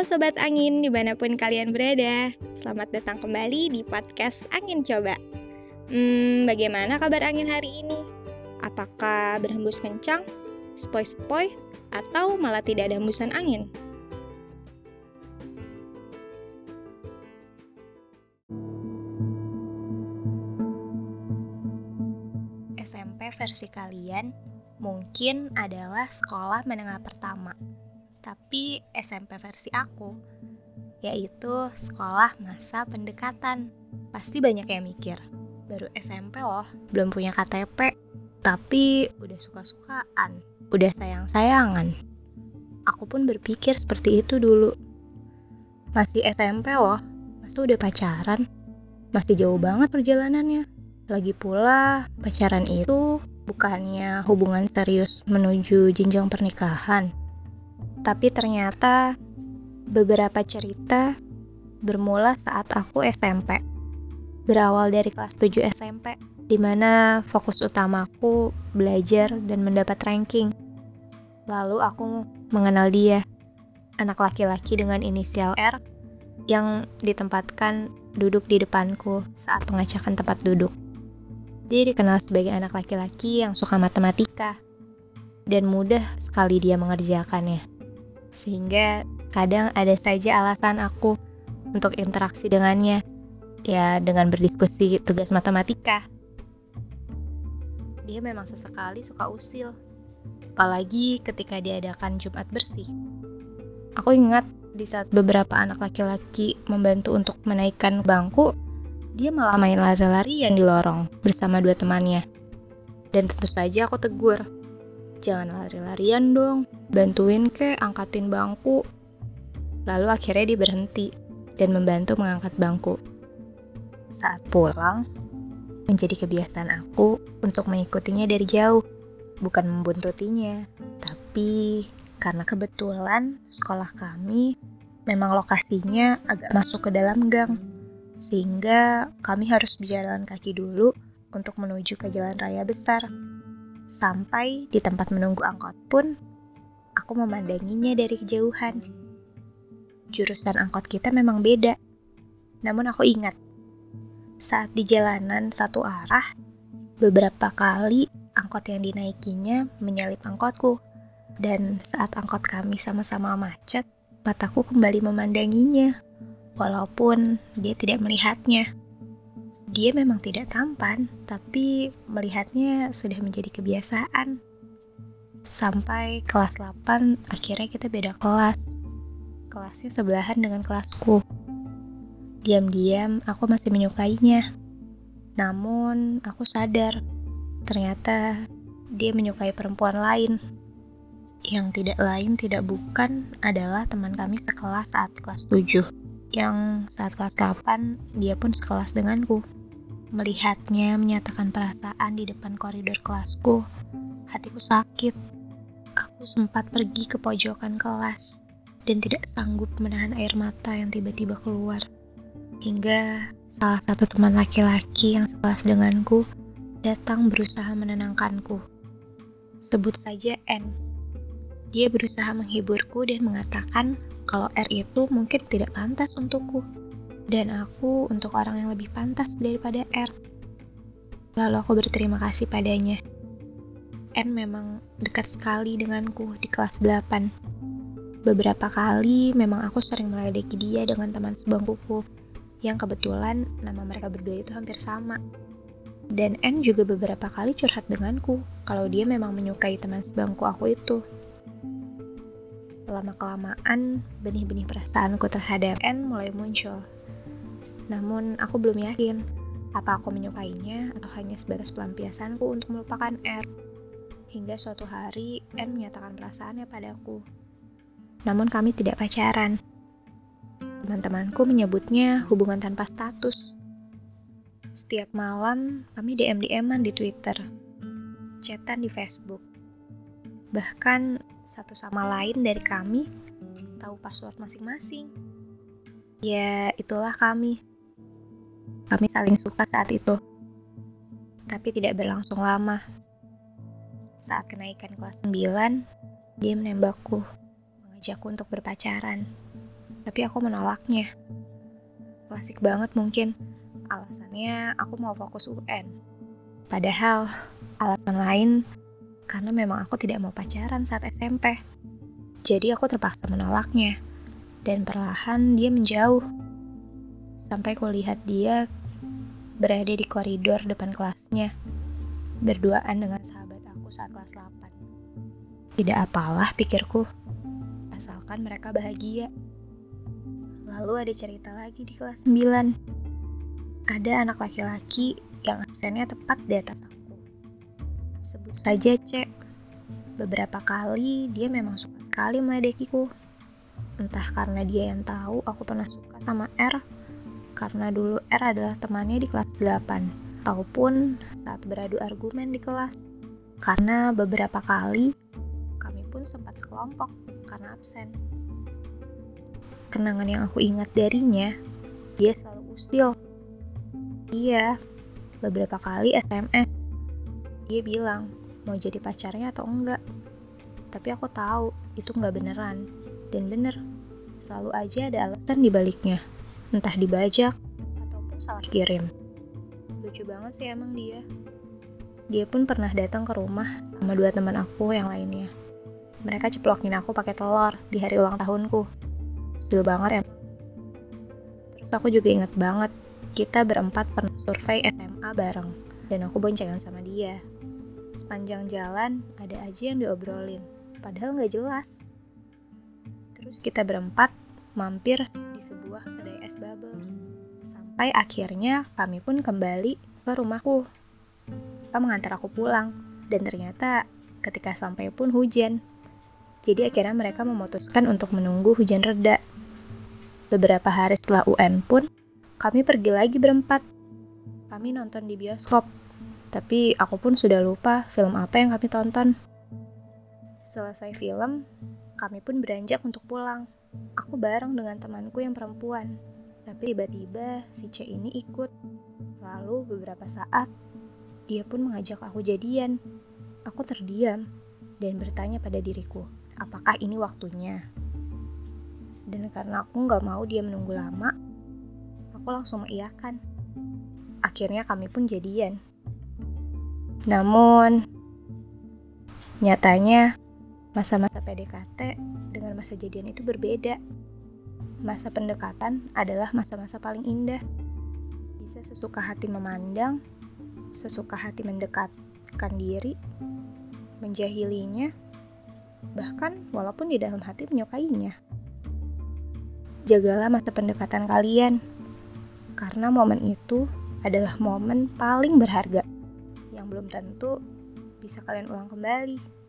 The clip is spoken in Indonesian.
Sobat Angin, di mana pun kalian berada Selamat datang kembali di podcast Angin Coba Hmm, bagaimana kabar angin hari ini? Apakah berhembus kencang, spoi-spoi, atau malah tidak ada hembusan angin? SMP versi kalian mungkin adalah sekolah menengah pertama tapi SMP versi aku, yaitu sekolah masa pendekatan. Pasti banyak yang mikir, baru SMP loh, belum punya KTP, tapi udah suka-sukaan, udah sayang-sayangan. Aku pun berpikir seperti itu dulu. Masih SMP loh, masa udah pacaran? Masih jauh banget perjalanannya. Lagi pula, pacaran itu bukannya hubungan serius menuju jenjang pernikahan, tapi ternyata beberapa cerita bermula saat aku SMP. Berawal dari kelas 7 SMP, di mana fokus utamaku belajar dan mendapat ranking. Lalu aku mengenal dia, anak laki-laki dengan inisial R yang ditempatkan duduk di depanku saat pengecekan tempat duduk. Dia dikenal sebagai anak laki-laki yang suka matematika dan mudah sekali dia mengerjakannya sehingga kadang ada saja alasan aku untuk interaksi dengannya, ya dengan berdiskusi tugas matematika. Dia memang sesekali suka usil, apalagi ketika diadakan Jumat bersih. Aku ingat di saat beberapa anak laki-laki membantu untuk menaikkan bangku, dia malah main lari-larian di lorong bersama dua temannya. Dan tentu saja aku tegur, jangan lari-larian dong, bantuin ke angkatin bangku. Lalu akhirnya dia berhenti dan membantu mengangkat bangku. Saat pulang, menjadi kebiasaan aku untuk mengikutinya dari jauh, bukan membuntutinya, tapi karena kebetulan sekolah kami memang lokasinya agak masuk ke dalam gang, sehingga kami harus berjalan kaki dulu untuk menuju ke jalan raya besar. Sampai di tempat menunggu angkot pun, aku memandanginya dari kejauhan. Jurusan angkot kita memang beda. Namun aku ingat, saat di jalanan satu arah, beberapa kali angkot yang dinaikinya menyalip angkotku. Dan saat angkot kami sama-sama macet, mataku kembali memandanginya, walaupun dia tidak melihatnya. Dia memang tidak tampan, tapi melihatnya sudah menjadi kebiasaan. Sampai kelas 8, akhirnya kita beda kelas. Kelasnya sebelahan dengan kelasku. Diam-diam, aku masih menyukainya. Namun, aku sadar, ternyata dia menyukai perempuan lain. Yang tidak lain tidak bukan adalah teman kami sekelas saat kelas 7 yang saat kelas 8 dia pun sekelas denganku. Melihatnya menyatakan perasaan di depan koridor kelasku, hatiku sakit. Aku sempat pergi ke pojokan kelas dan tidak sanggup menahan air mata yang tiba-tiba keluar. Hingga salah satu teman laki-laki yang sekelas denganku datang berusaha menenangkanku. Sebut saja N. Dia berusaha menghiburku dan mengatakan kalau R itu mungkin tidak pantas untukku dan aku untuk orang yang lebih pantas daripada R. Lalu aku berterima kasih padanya. N memang dekat sekali denganku di kelas 8. Beberapa kali memang aku sering meledeki dia dengan teman sebangkuku, yang kebetulan nama mereka berdua itu hampir sama. Dan N juga beberapa kali curhat denganku, kalau dia memang menyukai teman sebangku aku itu. Lama-kelamaan, benih-benih perasaanku terhadap N mulai muncul. Namun aku belum yakin apa aku menyukainya atau hanya sebatas pelampiasanku untuk melupakan R. Hingga suatu hari N menyatakan perasaannya padaku. Namun kami tidak pacaran. Teman-temanku menyebutnya hubungan tanpa status. Setiap malam kami DM-DM-an di Twitter, chatan di Facebook. Bahkan satu sama lain dari kami tahu password masing-masing. Ya, itulah kami kami saling suka saat itu, tapi tidak berlangsung lama. Saat kenaikan kelas 9, dia menembakku, mengajakku untuk berpacaran. tapi aku menolaknya. Klasik banget mungkin, alasannya aku mau fokus UN. Padahal, alasan lain karena memang aku tidak mau pacaran saat SMP. Jadi aku terpaksa menolaknya, dan perlahan dia menjauh. Sampai kulihat dia berada di koridor depan kelasnya, berduaan dengan sahabat aku saat kelas 8. Tidak apalah pikirku, asalkan mereka bahagia. Lalu ada cerita lagi di kelas 9. Ada anak laki-laki yang absennya tepat di atas aku. Sebut saja C. Beberapa kali dia memang suka sekali meledekiku. Entah karena dia yang tahu aku pernah suka sama R, karena dulu R adalah temannya di kelas 8, ataupun saat beradu argumen di kelas. Karena beberapa kali kami pun sempat sekelompok karena absen. Kenangan yang aku ingat darinya, dia selalu usil. Iya, beberapa kali SMS. Dia bilang mau jadi pacarnya atau enggak. Tapi aku tahu itu enggak beneran. Dan bener, selalu aja ada alasan di baliknya. Entah dibajak, ataupun salah kirim. Lucu banget sih emang dia. Dia pun pernah datang ke rumah sama dua teman aku yang lainnya. Mereka ceplokin aku pakai telur di hari ulang tahunku Sil banget emang. Terus aku juga inget banget, kita berempat pernah survei SMA bareng, dan aku boncengan sama dia. Sepanjang jalan, ada aja yang diobrolin, padahal nggak jelas. Terus kita berempat mampir di sebuah kedai es bubble. Sampai akhirnya kami pun kembali ke rumahku. Pak mengantar aku pulang, dan ternyata ketika sampai pun hujan. Jadi akhirnya mereka memutuskan untuk menunggu hujan reda. Beberapa hari setelah UN pun, kami pergi lagi berempat. Kami nonton di bioskop, tapi aku pun sudah lupa film apa yang kami tonton. Selesai film, kami pun beranjak untuk pulang. Aku bareng dengan temanku yang perempuan, tapi tiba-tiba si C ini ikut. Lalu beberapa saat, dia pun mengajak aku jadian. Aku terdiam dan bertanya pada diriku, apakah ini waktunya? Dan karena aku nggak mau dia menunggu lama, aku langsung mengiyakan. Akhirnya kami pun jadian. Namun, nyatanya masa-masa PDKT dengan masa jadian itu berbeda. Masa pendekatan adalah masa-masa paling indah. Bisa sesuka hati memandang, sesuka hati mendekatkan diri, menjahilinya, bahkan walaupun di dalam hati menyukainya. Jagalah masa pendekatan kalian, karena momen itu adalah momen paling berharga yang belum tentu bisa kalian ulang kembali.